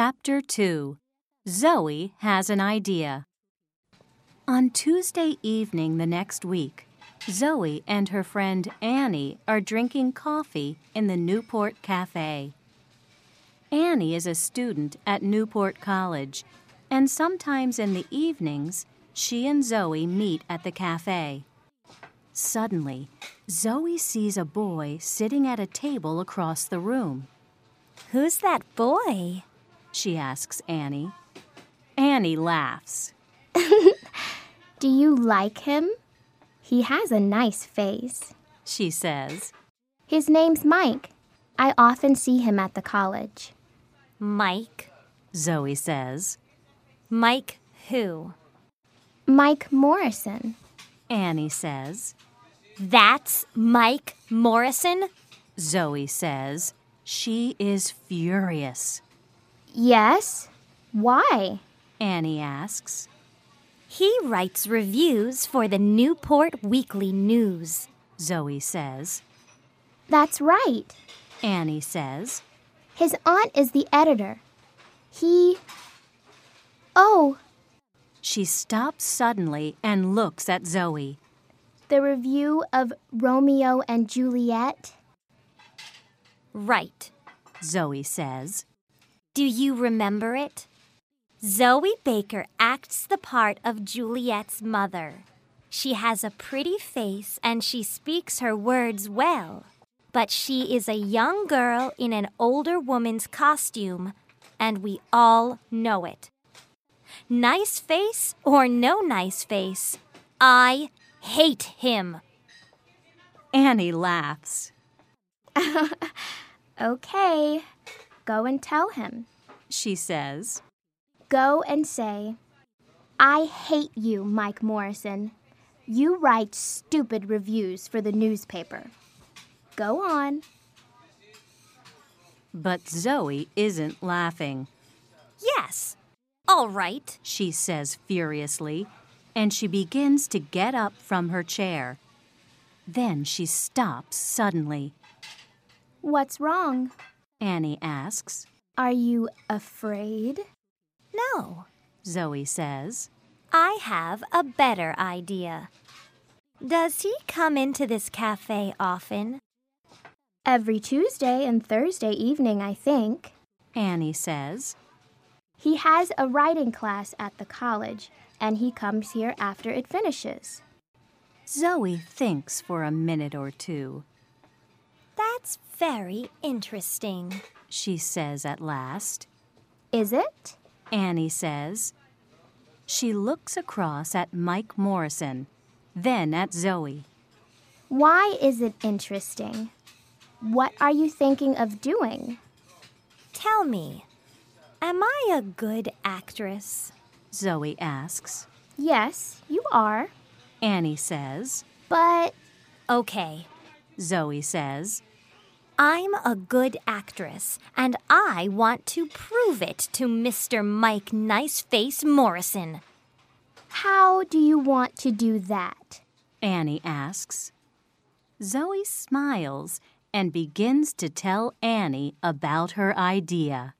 Chapter 2 Zoe has an idea. On Tuesday evening the next week, Zoe and her friend Annie are drinking coffee in the Newport Cafe. Annie is a student at Newport College, and sometimes in the evenings, she and Zoe meet at the cafe. Suddenly, Zoe sees a boy sitting at a table across the room. Who's that boy? She asks Annie. Annie laughs. Do you like him? He has a nice face. She says. His name's Mike. I often see him at the college. Mike. Zoe says. Mike who? Mike Morrison. Annie says. That's Mike Morrison? Zoe says. She is furious. Yes? Why? Annie asks. He writes reviews for the Newport Weekly News. Zoe says. That's right. Annie says. His aunt is the editor. He. Oh, She stops suddenly and looks at Zoe. the review of Romeo and Juliet? Right. Zoe says. Do you remember it? Zoe Baker acts the part of Juliet's mother. She has a pretty face and she speaks her words well. But she is a young girl in an older woman's costume, and we all know it. Nice face or no nice face, I hate him. Annie laughs. Okay. Go and tell him. She says. Go and say, I hate you, Mike Morrison. You write stupid reviews for the newspaper. Go on. But Zoe isn't laughing. Yes, all right. She says furiously, and she begins to get up from her chair. Then she stops suddenly. What's wrong? Annie asks. Are you afraid? No, Zoe says. I have a better idea. Does he come into this cafe often? Every Tuesday and Thursday evening, I think. Annie says. He has a writing class at the college, and he comes here after it finishes. Zoe thinks for a minute or two. That's very interesting. She says at last. Is it? Annie says. She looks across at Mike Morrison, then at Zoe. Why is it interesting? What are you thinking of doing? Tell me, am I a good actress? Zoe asks. Yes, you are. Annie says. But Okay, Zoe says. I'm a good actress, and I want to prove it to Mr. Mike Niceface Morrison. how do you want to do that? Annie asks. Zoe smiles and begins to tell Annie about her idea.